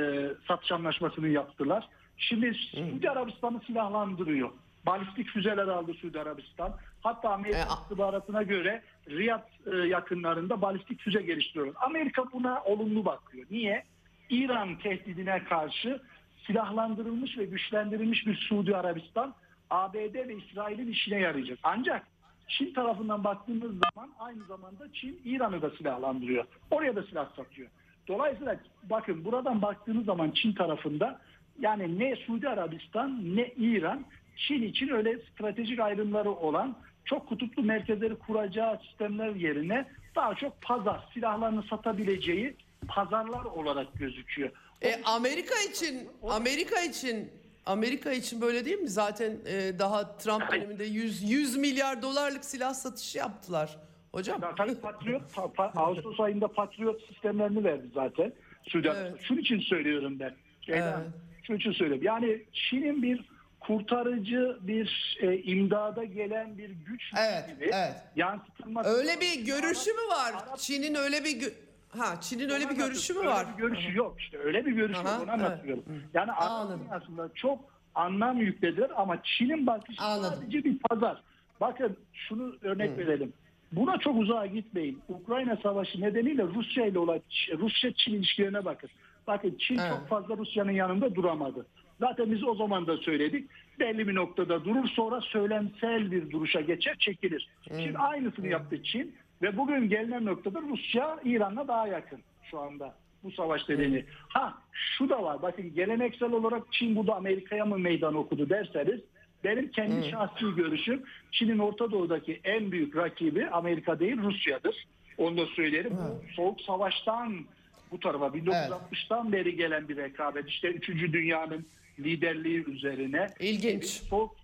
satış anlaşmasını yaptılar. Şimdi Suudi Arabistan'ı silahlandırıyor. Balistik füzeler aldı Suudi Arabistan. Hatta Amerika E, istihbaratına göre Riyad e, yakınlarında balistik füze geliştiriyor. Amerika buna olumlu bakıyor. Niye? İran tehdidine karşı silahlandırılmış ve güçlendirilmiş bir Suudi Arabistan ABD ve İsrail'in işine yarayacak. Ancak Çin tarafından baktığımız zaman aynı zamanda Çin İran'ı da silahlandırıyor. Oraya da silah satıyor. Dolayısıyla bakın buradan baktığınız zaman Çin tarafında yani ne Suudi Arabistan ne İran Çin için öyle stratejik ayrımları olan çok kutuplu merkezleri kuracağı sistemler yerine daha çok pazar silahlarını satabileceği pazarlar olarak gözüküyor. E, Amerika için Amerika için Amerika için böyle değil mi? Zaten e, daha Trump döneminde 100 100 milyar dolarlık silah satışı yaptılar. Hocam. Zaten Patriot, pa- pa- Ağustos ayında Patriot sistemlerini verdi zaten. Arabistan. Evet. Şunun için söylüyorum ben. Şeyden, Evet. Şunun için söylüyorum. Yani Çin'in bir kurtarıcı bir e, imdada gelen bir güç Evet, gibi evet. yansıtılması. Öyle bir görüşü mü var? Çin'in öyle bir Ha, Çin'in öyle bir görüşü mü Öyle var? bir görüşü yok işte. Öyle bir görüşü Aha, yok. Onu anlatıyorum. Yani. Arap dünyasında çok anlam yüklediler ama Çin'in bakışı Anladım. sadece bir pazar. Bakın şunu örnek verelim. Buna çok uzağa gitmeyin. Ukrayna Savaşı nedeniyle Rusya ile olan Rusya-Çin ilişkilerine bakın. Bakın Çin Evet. çok fazla Rusya'nın yanında duramadı. Zaten biz o zaman da söyledik. Belli bir noktada durur sonra söylemsel bir duruşa geçer çekilir. Şimdi aynısını yaptı Çin ve bugün gelinen noktada Rusya İran'la daha yakın şu anda bu savaş nedeni. Ha şu da var bakın geleneksel olarak Çin burada Amerika'ya mı meydan okudu derseniz benim kendi şahsi görüşüm Çin'in Orta Doğu'daki en büyük rakibi Amerika değil Rusya'dır. Onu da söylerim. Bu Soğuk Savaş'tan bu tarafa 1960'tan beri gelen bir rekabet. İşte 3. dünyanın liderliği üzerine. İlginç. Soğuk,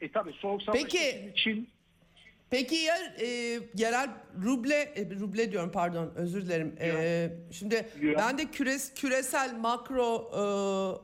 e tabi Soğuk Savaş Peki- Çin Peki ya e, yerel ruble e, ruble diyorum pardon özür dilerim. E, şimdi ben de küres, küresel makro e,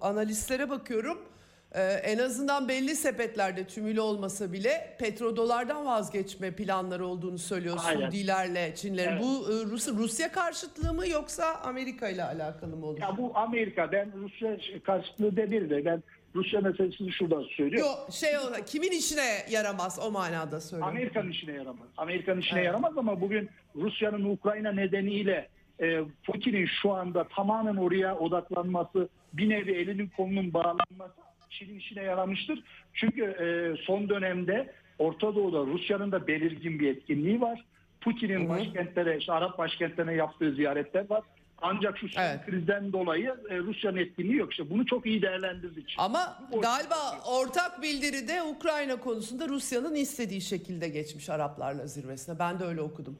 analistlere bakıyorum. E, en azından belli sepetlerde tümülü olmasa bile petrodolardan vazgeçme planları olduğunu söylüyor Aynen. Suudilerle Çinlerin. Evet. Bu e, Rus, Rusya karşıtlığı mı yoksa Amerika ile alakalı mı olur? Ya bu Amerika ben Rusya karşıtlığı değil de ben Rusya meselesini şuradan söylüyorum. Yok şey o kimin işine yaramaz o manada söylüyorum. Amerika'nın işine yaramaz. Amerika'nın işine Evet. yaramaz ama bugün Rusya'nın Ukrayna nedeniyle e, Putin'in şu anda tamamen oraya odaklanması, bir nevi elinin kolunun bağlanması Çin'in işine yaramıştır. Çünkü e, son dönemde Orta Doğu'da Rusya'nın da belirgin bir etkinliği var. Putin'in başkentlere, işte Arap başkentlerine yaptığı ziyaretler var. Ancak şu Evet. krizden dolayı e, Rusya'nın etkinliği yok. İşte bunu çok iyi değerlendirdi Çin. Ama Bu galiba ortak bildiride Ukrayna konusunda Rusya'nın istediği şekilde geçmiş Araplarla zirvesine. Ben de öyle okudum.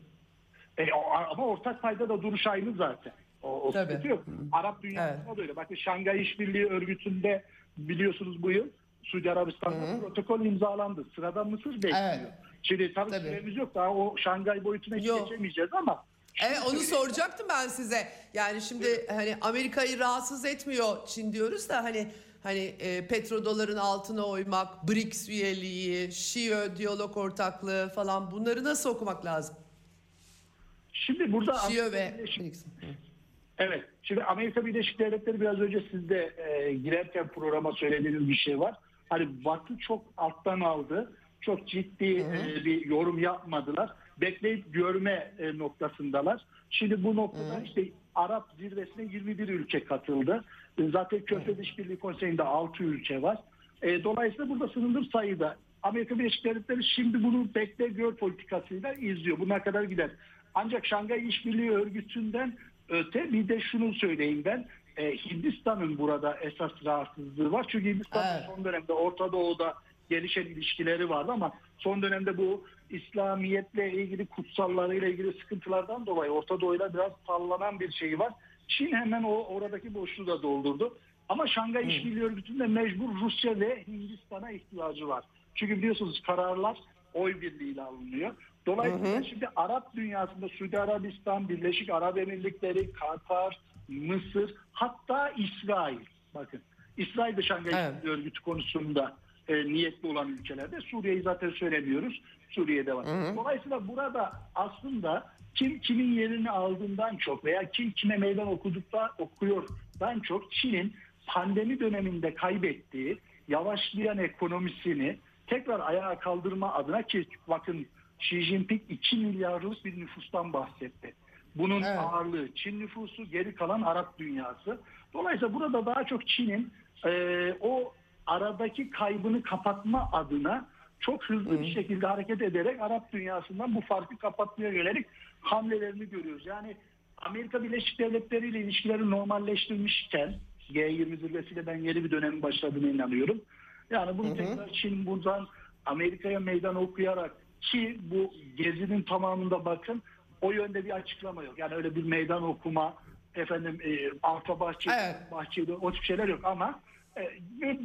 E, ama ortak payda da duruş aynı zaten. O, o Tabii. yok. Arap dünyasında da öyle. Bakın Şangay İşbirliği Örgütü'nde biliyorsunuz bu yıl Suudi Arabistan'da protokol imzalandı. Sırada Mısır bekliyor. Evet. Şimdi tabii, Tabii. süremiz yok. Daha o Şangay boyutuna hiç Yok. geçemeyeceğiz ama Evet onu soracaktım ben size. Yani şimdi hani Amerika'yı rahatsız etmiyor Çin diyoruz da hani hani e, petrodoların altına oymak, BRICS üyeliği, Şio diyalog ortaklığı falan bunları nasıl okumak lazım? şimdi burada Şio ve. Hı. Evet. Şimdi Amerika Birleşik Devletleri biraz önce siz de e, girerken programa söylediğiniz bir şey var. Hani Batı çok alttan aldı. Çok ciddi e, bir yorum yapmadılar. Bekleyip görme e, noktasındalar. Şimdi bu noktada işte Arap zirvesine 21 ülke katıldı. E, zaten Körfez İşbirliği Konseyi'nde 6 ülke var. E, dolayısıyla burada sınırlı sayıda Amerika Birleşik Devletleri şimdi bunu bekle gör politikasıyla izliyor. Buna kadar gider. Ancak Şangay İşbirliği Örgütü'nden öte bir de şunu söyleyeyim ben. E, Hindistan'ın burada esas rahatsızlığı var. Çünkü Hindistan Evet. son dönemde Orta Doğu'da gelişen ilişkileri vardı ama son dönemde bu İslamiyetle ilgili kutsallarıyla ilgili sıkıntılardan dolayı Orta Doğu'yla biraz sallanan bir şey var. Çin hemen o oradaki boşluğu da doldurdu. Ama Şangay İşbirliği Örgütü'nde mecbur Rusya ve Hindistan'a ihtiyacı var. Çünkü biliyorsunuz kararlar oy birliğiyle alınıyor. Dolayısıyla şimdi Arap dünyasında Suudi Arabistan, Birleşik Arap Emirlikleri, Katar, Mısır hatta İsrail. Bakın İsrail de Şangay Evet. Örgütü konusunda e, niyetli olan ülkelerde. Suriye'yi zaten söylemiyoruz. Suriye'de var. Dolayısıyla burada aslında kim kimin yerini aldığından çok veya kim kime meydan okudukta okuyordan çok Çin'in pandemi döneminde kaybettiği yavaşlayan ekonomisini tekrar ayağa kaldırma adına ki bakın Xi Jinping 2 milyarlık bir nüfustan bahsetti. Bunun Evet. ağırlığı Çin nüfusu, geri kalan Arap dünyası. Dolayısıyla burada daha çok Çin'in e, o aradaki kaybını kapatma adına çok hızlı bir şekilde hareket ederek Arap dünyasından bu farkı kapatmaya yönelik hamlelerini görüyoruz. Yani Amerika Birleşik Devletleri ile ilişkileri normalleştirmişken G20 zirvesiyle ben yeni bir dönemin başladığına inanıyorum. Yani bunu tekrar Çin buradan Amerika'ya meydan okuyarak ki bu gezinin tamamında bakın o yönde bir açıklama yok. Yani öyle bir meydan okuma efendim e, arka bahçe Evet. bahçede o tip şeyler yok ama e,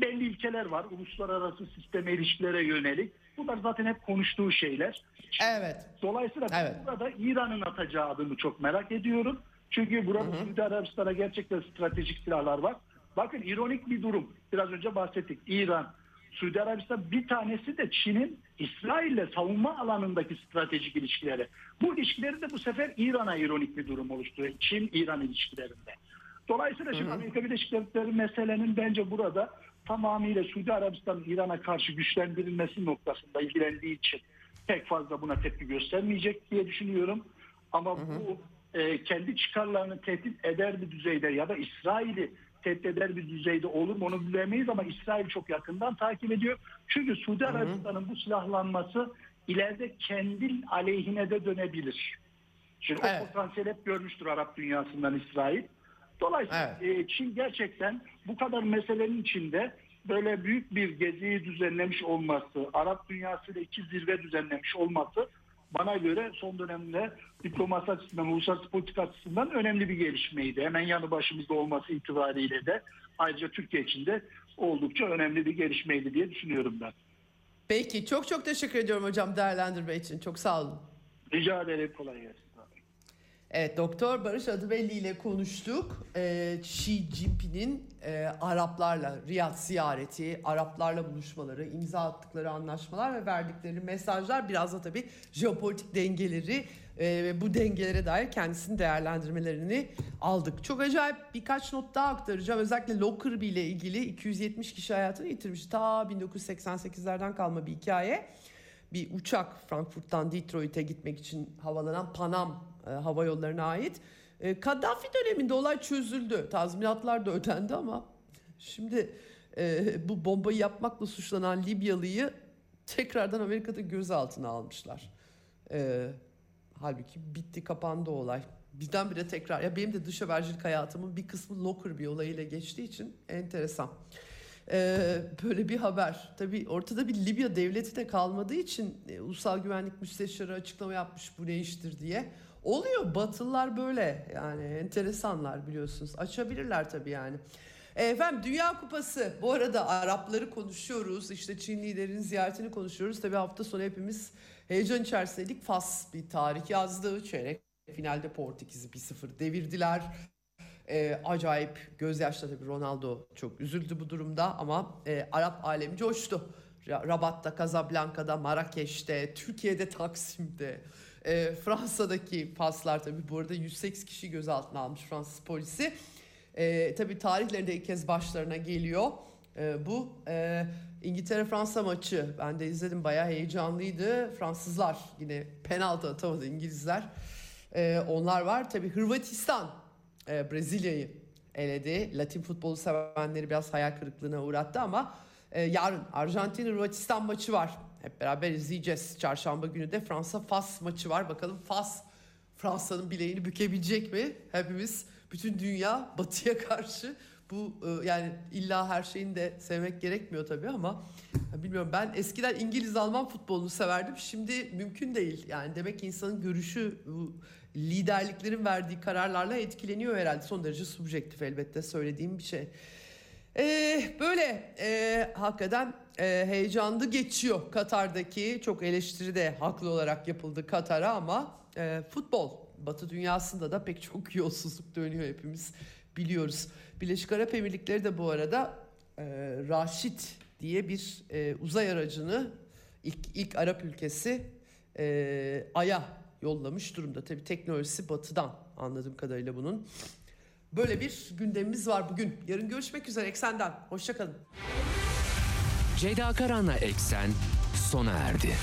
belli ilkeler var. Uluslararası sisteme ilişkilere yönelik. Bunlar zaten hep konuştuğu şeyler. Evet. Dolayısıyla Evet. burada İran'ın atacağı adımı çok merak ediyorum. Çünkü burada Suudi Arabistan'a gerçekten stratejik silahlar var. Bakın ironik bir durum. Biraz önce bahsettik. İran, Suudi Arabistan bir tanesi de Çin'in İsrail'le savunma alanındaki stratejik ilişkileri. Bu ilişkileri de bu sefer İran'a ironik bir durum oluşturuyor. Çin-İran ilişkilerinde. Dolayısıyla şimdi Amerika Birleşik Devletleri meselenin bence burada tamamıyla Suudi Arabistan'ın İran'a karşı güçlendirilmesi noktasında ilgilendiği için pek fazla buna tepki göstermeyecek diye düşünüyorum. Ama bu e, kendi çıkarlarını tehdit eder bir düzeyde ya da İsrail'i tehdit eder bir düzeyde olur mu onu bilemeyiz ama İsrail çok yakından takip ediyor. Çünkü Suudi Arabistan'ın bu silahlanması ileride kendi aleyhine de dönebilir. Şimdi Evet. o potansiyel hep görmüştür Arap dünyasından İsrail. Dolayısıyla e, Çin gerçekten bu kadar meselenin içinde böyle büyük bir geziyi düzenlemiş olması, Arap dünyasıyla iki zirve düzenlemiş olması bana göre son dönemde diplomasi açısından, uluslararası politika açısından önemli bir gelişmeydi. Hemen yanı başımızda olması itibariyle de ayrıca Türkiye için de oldukça önemli bir gelişmeydi diye düşünüyorum ben. Peki çok çok teşekkür ediyorum hocam değerlendirme için. Çok sağ olun. Rica ederim kolay gelsin. Evet Doktor Barış Adıbelli ile konuştuk. Ee, Xi Jinping'in e, Araplarla Riyad ziyareti, Araplarla buluşmaları, imza attıkları anlaşmalar ve verdikleri mesajlar biraz da tabii jeopolitik dengeleri e, ve bu dengelere dair kendisinin değerlendirmelerini aldık. Çok acayip birkaç not daha aktaracağım. Özellikle Lockerbie ile ilgili 270 kişi hayatını yitirmiş. Ta 1988'lerden kalma bir hikaye bir uçak Frankfurt'tan Detroit'e gitmek için havalanan Panam e, hava yollarına ait. E, Kaddafi döneminde olay çözüldü. Tazminatlar da ödendi ama şimdi e, bu bombayı yapmakla suçlanan Libyalı'yı tekrardan Amerika'da gözaltına almışlar. Halbuki bitti kapandı olay. Birdenbire tekrar ya benim de dış habercilik hayatımın bir kısmı locker bir olayıyla geçtiği için enteresan. Ee, böyle bir haber. Tabii ortada bir Libya devleti de kalmadığı için e, Ulusal Güvenlik Müsteşarı açıklama yapmış bu ne iştir diye. Oluyor Batılılar böyle yani enteresanlar biliyorsunuz. Açabilirler tabii yani. Efendim Dünya Kupası bu arada Arapları konuşuyoruz işte Çin liderinin ziyaretini konuşuyoruz. Tabii hafta sonu hepimiz heyecan içerisindeydik. Fas bir tarih yazdı. Çeyrek finalde Portekiz'i 1-0 devirdiler. E, acayip gözyaşları tabii Ronaldo çok üzüldü bu durumda ama e, Arap alemi coştu. Ra- Rabat'ta, Casablanca'da, Marrakeş'te, Türkiye'de, Taksim'de, e, [LAUGHS] Fransa'daki paslar tabii bu arada 108 kişi gözaltına almış Fransız polisi. E, tabii tarihlerinde ilk kez başlarına geliyor. E, bu e, İngiltere-Fransa maçı ben de izledim bayağı heyecanlıydı. Fransızlar yine penaltı atamadı İngilizler. E, onlar var tabii Hırvatistan e, Brezilya'yı eledi. Latin futbolu sevenleri biraz hayal kırıklığına uğrattı ama e, yarın Arjantin Hırvatistan maçı var. Hep beraber izleyeceğiz. Çarşamba günü de Fransa Fas maçı var. Bakalım Fas Fransa'nın bileğini bükebilecek mi? Hepimiz bütün dünya batıya karşı bu e, yani illa her şeyini de sevmek gerekmiyor tabii ama ya bilmiyorum ben eskiden İngiliz Alman futbolunu severdim. Şimdi mümkün değil. Yani demek ki insanın görüşü liderliklerin verdiği kararlarla etkileniyor herhalde. Son derece subjektif elbette söylediğim bir şey. Ee, böyle e, hakikaten e, heyecanlı geçiyor Katar'daki çok eleştiri de haklı olarak yapıldı Katar'a ama e, futbol Batı dünyasında da pek çok yolsuzluk dönüyor hepimiz biliyoruz. Birleşik Arap Emirlikleri de bu arada e, Raşit diye bir e, uzay aracını ilk, ilk Arap ülkesi e, Ay'a yollamış durumda. Tabii teknolojisi batıdan anladığım kadarıyla bunun. Böyle bir gündemimiz var bugün. Yarın görüşmek üzere Eksen'den. Hoşçakalın. Ceyda Karan'la Eksen sona erdi.